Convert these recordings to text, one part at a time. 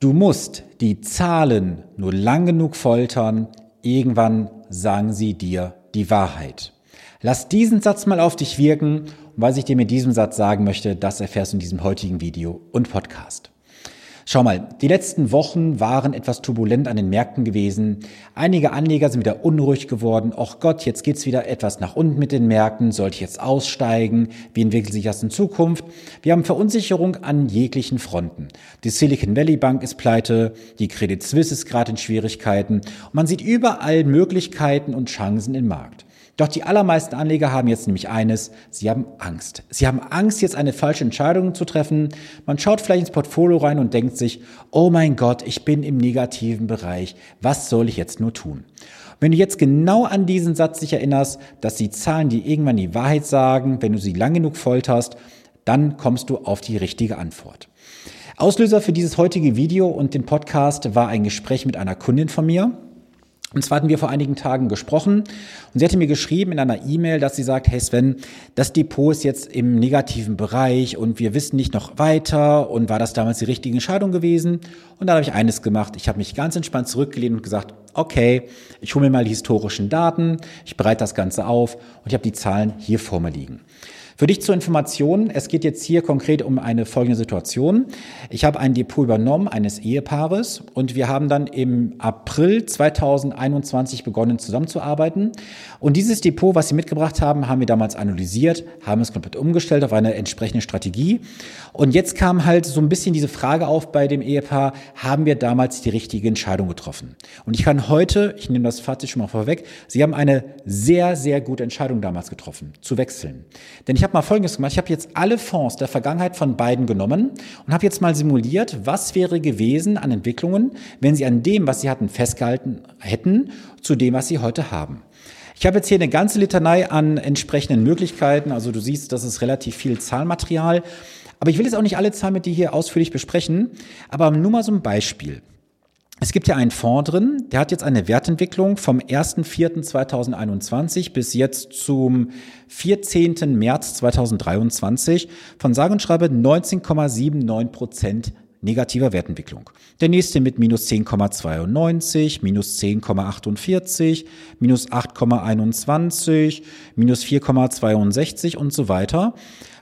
Du musst die Zahlen nur lang genug foltern, irgendwann sagen sie dir die Wahrheit. Lass diesen Satz mal auf dich wirken und was ich dir mit diesem Satz sagen möchte, das erfährst du in diesem heutigen Video und Podcast. Schau mal, die letzten Wochen waren etwas turbulent an den Märkten gewesen. Einige Anleger sind wieder unruhig geworden. Och Gott, jetzt geht's wieder etwas nach unten mit den Märkten. Sollte ich jetzt aussteigen? Wie entwickelt sich das in Zukunft? Wir haben Verunsicherung an jeglichen Fronten. Die Silicon Valley Bank ist pleite, die Credit Suisse ist gerade in Schwierigkeiten und man sieht überall Möglichkeiten und Chancen im Markt. Doch die allermeisten Anleger haben jetzt nämlich eines, sie haben Angst. Sie haben Angst, jetzt eine falsche Entscheidung zu treffen. Man schaut vielleicht ins Portfolio rein und denkt sich, oh mein Gott, ich bin im negativen Bereich. Was soll ich jetzt nur tun? Wenn du jetzt genau an diesen Satz dich erinnerst, dass die Zahlen dir irgendwann die Wahrheit sagen, wenn du sie lang genug folterst, dann kommst du auf die richtige Antwort. Auslöser für dieses heutige Video und den Podcast war ein Gespräch mit einer Kundin von mir. Und zwar hatten wir vor einigen Tagen gesprochen und sie hatte mir geschrieben in einer E-Mail, dass sie sagt, hey Sven, das Depot ist jetzt im negativen Bereich und wir wissen nicht noch weiter und war das damals die richtige Entscheidung gewesen? Und dann habe ich eines gemacht, ich habe mich ganz entspannt zurückgelehnt und gesagt, okay, ich hole mir mal die historischen Daten, ich bereite das Ganze auf und ich habe die Zahlen hier vor mir liegen. Für dich zur Information, es geht jetzt hier konkret um eine folgende Situation. Ich habe ein Depot übernommen eines Ehepaares und wir haben dann im April 2021 begonnen zusammenzuarbeiten. Und dieses Depot, was sie mitgebracht haben, haben wir damals analysiert, haben es komplett umgestellt auf eine entsprechende Strategie. Und jetzt kam halt so ein bisschen diese Frage auf bei dem Ehepaar, haben wir damals die richtige Entscheidung getroffen? Und ich kann heute, ich nehme das Fazit schon mal vorweg, sie haben eine sehr, sehr gute Entscheidung damals getroffen, zu wechseln. Denn ich habe mal Folgendes gemacht. Ich habe jetzt alle Fonds der Vergangenheit von beiden genommen und habe jetzt mal simuliert, was wäre gewesen an Entwicklungen, wenn sie an dem, was sie hatten, festgehalten hätten, zu dem, was sie heute haben. Ich habe jetzt hier eine ganze Litanei an entsprechenden Möglichkeiten. Also du siehst, das ist relativ viel Zahlmaterial. Aber ich will jetzt auch nicht alle Zahlen mit dir hier ausführlich besprechen, aber nur mal so ein Beispiel. Es gibt ja einen Fonds drin, der hat jetzt eine Wertentwicklung vom 1.4.2021 bis jetzt zum 14. März 2023 von sage und schreibe 19,79 Prozent negativer Wertentwicklung. Der nächste mit minus 10,92, minus 10,48, minus 8,21, minus 4,62 und so weiter.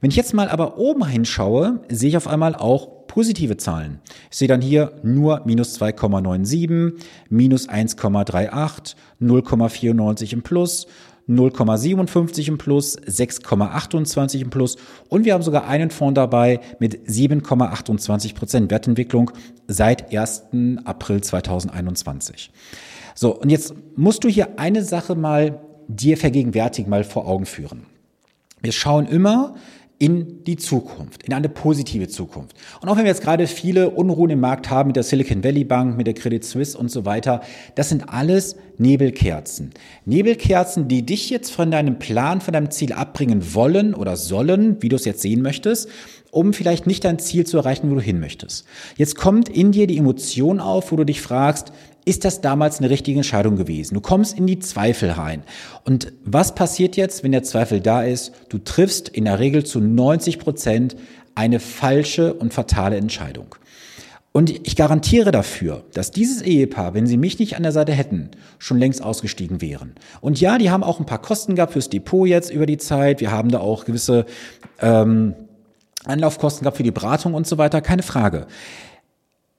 Wenn ich jetzt mal aber oben hinschaue, sehe ich auf einmal auch positive Zahlen. Ich sehe dann hier nur minus 2,97, minus 1,38, 0,94 im Plus, 0,57 im Plus, 6,28 im Plus und wir haben sogar einen Fonds dabei mit 7,28 Prozent Wertentwicklung seit 1. April 2021. So, und jetzt musst du hier eine Sache mal dir vergegenwärtigen, mal vor Augen führen. Wir schauen immer in die Zukunft, in eine positive Zukunft. Und auch wenn wir jetzt gerade viele Unruhen im Markt haben mit der Silicon Valley Bank, mit der Credit Suisse und so weiter, das sind alles Nebelkerzen. Nebelkerzen, die dich jetzt von deinem Plan, von deinem Ziel abbringen wollen oder sollen, wie du es jetzt sehen möchtest, um vielleicht nicht dein Ziel zu erreichen, wo du hin möchtest. Jetzt kommt in dir die Emotion auf, wo du dich fragst, ist das damals eine richtige Entscheidung gewesen? Du kommst in die Zweifel rein. Und was passiert jetzt, wenn der Zweifel da ist? Du triffst in der Regel zu 90 Prozent eine falsche und fatale Entscheidung. Und ich garantiere dafür, dass dieses Ehepaar, wenn sie mich nicht an der Seite hätten, schon längst ausgestiegen wären. Und ja, die haben auch ein paar Kosten gehabt fürs Depot jetzt über die Zeit. Wir haben da auch gewisse ähm, Anlaufkosten gehabt für die Beratung und so weiter, keine Frage.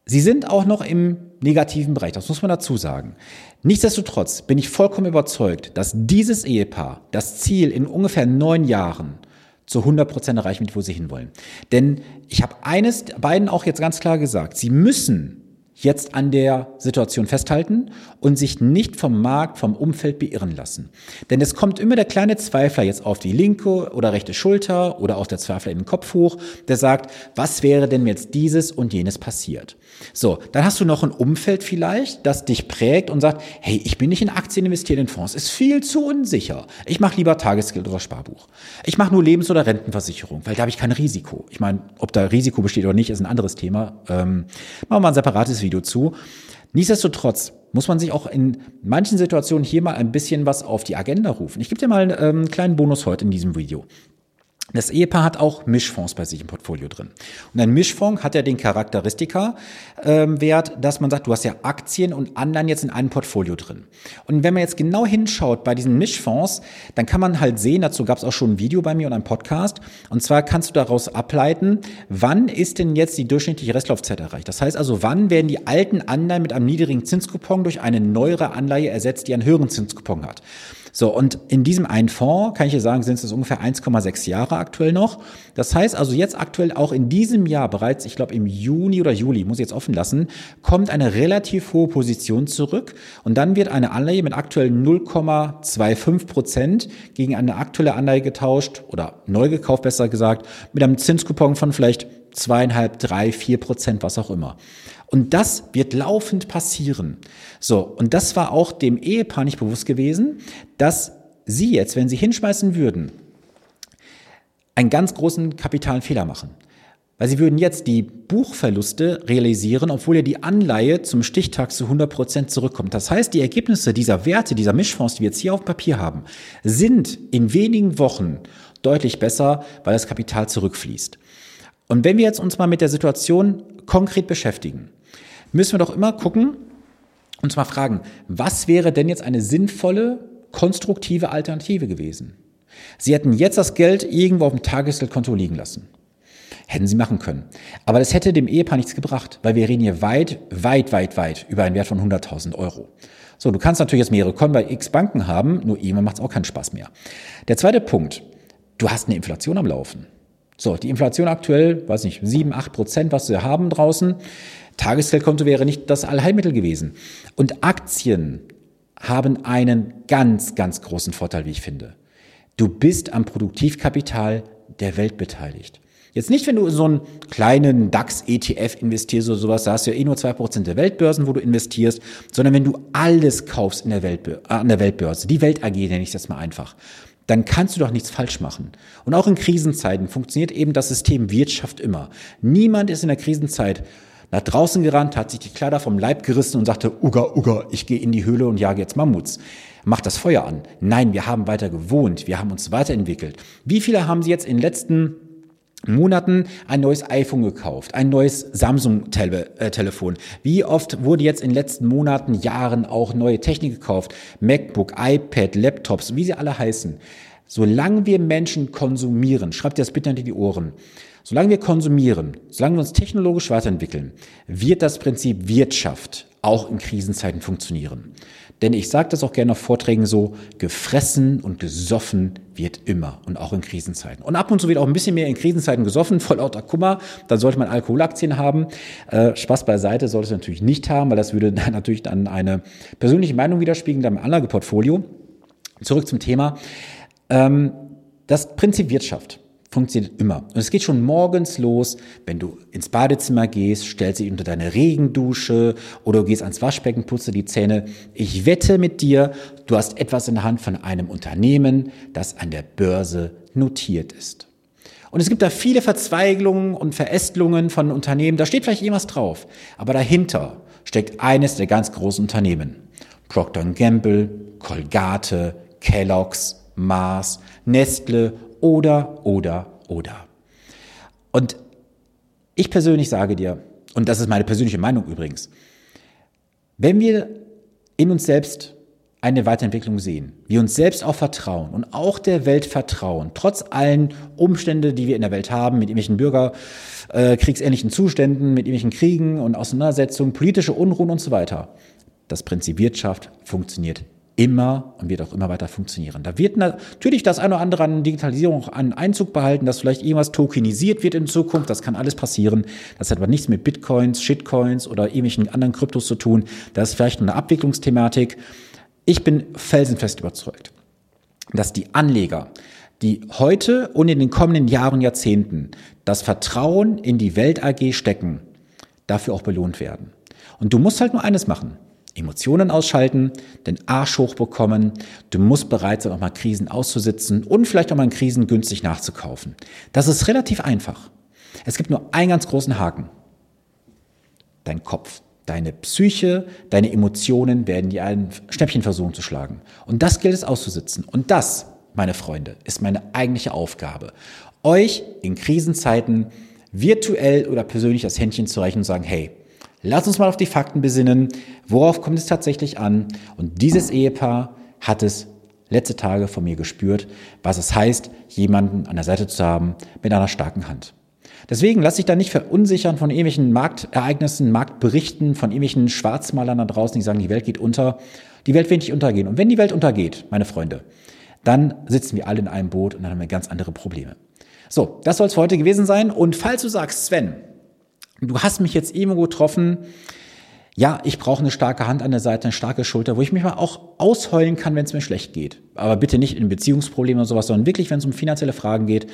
Sie sind auch noch im negativen Bereich, das muss man dazu sagen. Nichtsdestotrotz bin ich vollkommen überzeugt, dass dieses Ehepaar das Ziel in ungefähr neun Jahren zu 100 Prozent erreichen wird, wo sie hinwollen. Denn ich habe eines beiden auch jetzt ganz klar gesagt, sie müssen jetzt an der Situation festhalten und sich nicht vom Markt, vom Umfeld beirren lassen. Denn es kommt immer der kleine Zweifler jetzt auf die linke oder rechte Schulter oder auch der Zweifler in den Kopf hoch, der sagt, was wäre denn jetzt dieses und jenes passiert? So, dann hast du noch ein Umfeld vielleicht, das dich prägt und sagt, hey, ich bin nicht in Aktien investiert in Fonds, ist viel zu unsicher. Ich mache lieber Tagesgeld oder Sparbuch. Ich mache nur Lebens- oder Rentenversicherung, weil da habe ich kein Risiko. Ich meine, ob da Risiko besteht oder nicht, ist ein anderes Thema. Ähm, machen wir mal ein separates Video zu. Nichtsdestotrotz muss man sich auch in manchen Situationen hier mal ein bisschen was auf die Agenda rufen. Ich gebe dir mal einen ähm, kleinen Bonus heute in diesem Video. Das Ehepaar hat auch Mischfonds bei sich im Portfolio drin. Und ein Mischfonds hat ja den Charakteristika-Wert, ähm, dass man sagt, du hast ja Aktien und Anleihen jetzt in einem Portfolio drin. Und wenn man jetzt genau hinschaut bei diesen Mischfonds, dann kann man halt sehen, dazu gab es auch schon ein Video bei mir und ein Podcast. Und zwar kannst du daraus ableiten, wann ist denn jetzt die durchschnittliche Restlaufzeit erreicht. Das heißt also, wann werden die alten Anleihen mit einem niedrigen Zinskupon durch eine neuere Anleihe ersetzt, die einen höheren Zinskupon hat. So, und in diesem einen Fonds, kann ich dir sagen, sind es ungefähr 1,6 Jahre aktuell noch. Das heißt also jetzt aktuell auch in diesem Jahr bereits, ich glaube im Juni oder Juli, muss ich jetzt offen lassen, kommt eine relativ hohe Position zurück und dann wird eine Anleihe mit aktuell 0,25 Prozent gegen eine aktuelle Anleihe getauscht oder neu gekauft, besser gesagt, mit einem Zinskupon von vielleicht zweieinhalb, drei, vier Prozent, was auch immer. Und das wird laufend passieren. So, und das war auch dem Ehepaar nicht bewusst gewesen, dass sie jetzt, wenn sie hinschmeißen würden, einen ganz großen kapitalen Fehler machen. Weil sie würden jetzt die Buchverluste realisieren, obwohl ja die Anleihe zum Stichtag zu 100 Prozent zurückkommt. Das heißt, die Ergebnisse dieser Werte, dieser Mischfonds, die wir jetzt hier auf Papier haben, sind in wenigen Wochen deutlich besser, weil das Kapital zurückfließt. Und wenn wir jetzt uns mal mit der Situation konkret beschäftigen, müssen wir doch immer gucken, und zwar fragen, was wäre denn jetzt eine sinnvolle, konstruktive Alternative gewesen? Sie hätten jetzt das Geld irgendwo auf dem Tagesgeldkonto liegen lassen. Hätten sie machen können. Aber das hätte dem Ehepaar nichts gebracht, weil wir reden hier weit, weit, weit, weit über einen Wert von 100.000 Euro. So, du kannst natürlich jetzt mehrere Konten bei x Banken haben, nur irgendwann macht es auch keinen Spaß mehr. Der zweite Punkt, du hast eine Inflation am Laufen. So, die Inflation aktuell, weiß nicht, 7, 8 Prozent, was wir haben draußen. Tagesgeldkonto wäre nicht das Allheilmittel gewesen. Und Aktien haben einen ganz, ganz großen Vorteil, wie ich finde. Du bist am Produktivkapital der Welt beteiligt. Jetzt nicht, wenn du in so einen kleinen DAX-ETF investierst oder sowas, da hast du ja eh nur zwei Prozent der Weltbörsen, wo du investierst, sondern wenn du alles kaufst in der Weltbörse, äh, an der Weltbörse, die Welt AG nenne ich das mal einfach, dann kannst du doch nichts falsch machen. Und auch in Krisenzeiten funktioniert eben das System Wirtschaft immer. Niemand ist in der Krisenzeit nach draußen gerannt, hat sich die Kleider vom Leib gerissen und sagte, Uga, Uga, ich gehe in die Höhle und jage jetzt Mammuts. Macht das Feuer an. Nein, wir haben weiter gewohnt, wir haben uns weiterentwickelt. Wie viele haben Sie jetzt in den letzten Monaten ein neues iPhone gekauft, ein neues Samsung-Telefon. Äh, Wie oft wurde jetzt in den letzten Monaten, Jahren auch neue Technik gekauft? MacBook, iPad, Laptops, wie sie alle heißen. Solange wir Menschen konsumieren, schreibt ihr das bitte in die Ohren, solange wir konsumieren, solange wir uns technologisch weiterentwickeln, wird das Prinzip Wirtschaft auch in Krisenzeiten funktionieren. Denn ich sage das auch gerne auf Vorträgen so, gefressen und gesoffen wird immer und auch in Krisenzeiten. Und ab und zu wird auch ein bisschen mehr in Krisenzeiten gesoffen, voll lauter Kummer. Dann sollte man Alkoholaktien haben. Äh, Spaß beiseite sollte es natürlich nicht haben, weil das würde dann natürlich dann eine persönliche Meinung widerspiegeln, dann im Anlageportfolio. Zurück zum Thema. Ähm, das Prinzip Wirtschaft funktioniert immer. Und es geht schon morgens los, wenn du ins Badezimmer gehst, stellst dich unter deine Regendusche oder du gehst ans Waschbecken, putze die Zähne. Ich wette mit dir, du hast etwas in der Hand von einem Unternehmen, das an der Börse notiert ist. Und es gibt da viele Verzweigungen und Verästelungen von Unternehmen, da steht vielleicht irgendwas drauf, aber dahinter steckt eines der ganz großen Unternehmen. Procter Gamble, Colgate, Kellogg's, Mars, Nestle oder, oder, oder. Und ich persönlich sage dir, und das ist meine persönliche Meinung übrigens, wenn wir in uns selbst eine Weiterentwicklung sehen, wir uns selbst auch vertrauen und auch der Welt vertrauen, trotz allen Umstände, die wir in der Welt haben, mit irgendwelchen bürgerkriegsähnlichen äh, Zuständen, mit irgendwelchen Kriegen und Auseinandersetzungen, politische Unruhen und so weiter. Das Prinzip Wirtschaft funktioniert immer und wird auch immer weiter funktionieren. Da wird natürlich das eine oder andere an Digitalisierung auch einen Einzug behalten, dass vielleicht irgendwas tokenisiert wird in Zukunft. Das kann alles passieren. Das hat aber nichts mit Bitcoins, Shitcoins oder irgendwelchen anderen Kryptos zu tun. Das ist vielleicht eine Abwicklungsthematik. Ich bin felsenfest überzeugt, dass die Anleger, die heute und in den kommenden Jahren, Jahrzehnten das Vertrauen in die Welt AG stecken, dafür auch belohnt werden. Und du musst halt nur eines machen. Emotionen ausschalten, den Arsch hochbekommen. Du musst bereit sein, auch mal Krisen auszusitzen und vielleicht auch mal in Krisen günstig nachzukaufen. Das ist relativ einfach. Es gibt nur einen ganz großen Haken. Dein Kopf. Deine Psyche, deine Emotionen werden dir ein Schnäppchen versuchen zu schlagen. Und das gilt es auszusitzen. Und das meine Freunde, ist meine eigentliche Aufgabe, euch in Krisenzeiten virtuell oder persönlich das Händchen zu reichen und sagen, hey, lass uns mal auf die Fakten besinnen, worauf kommt es tatsächlich an? Und dieses Ehepaar hat es letzte Tage von mir gespürt, was es heißt, jemanden an der Seite zu haben mit einer starken Hand. Deswegen lass dich da nicht verunsichern von irgendwelchen Marktereignissen, Marktberichten, von irgendwelchen Schwarzmalern da draußen, die sagen, die Welt geht unter. Die Welt wird nicht untergehen. Und wenn die Welt untergeht, meine Freunde, dann sitzen wir alle in einem Boot und dann haben wir ganz andere Probleme. So, das soll es für heute gewesen sein. Und falls du sagst, Sven, du hast mich jetzt irgendwo getroffen, ja, ich brauche eine starke Hand an der Seite, eine starke Schulter, wo ich mich mal auch ausheulen kann, wenn es mir schlecht geht. Aber bitte nicht in Beziehungsproblemen oder sowas, sondern wirklich, wenn es um finanzielle Fragen geht.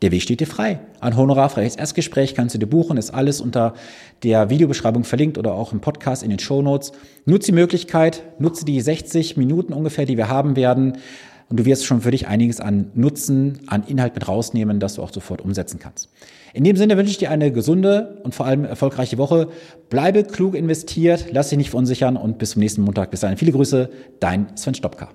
Der Weg steht dir frei. Ein honorarfreies Erstgespräch kannst du dir buchen, ist alles unter der Videobeschreibung verlinkt oder auch im Podcast in den Show Notes. Nutze die Möglichkeit, nutze die 60 Minuten ungefähr, die wir haben werden. Und du wirst schon für dich einiges an Nutzen, an Inhalt mit rausnehmen, das du auch sofort umsetzen kannst. In dem Sinne wünsche ich dir eine gesunde und vor allem erfolgreiche Woche. Bleibe klug investiert, lass dich nicht verunsichern und bis zum nächsten Montag. Bis dahin viele Grüße, dein Sven Stopka.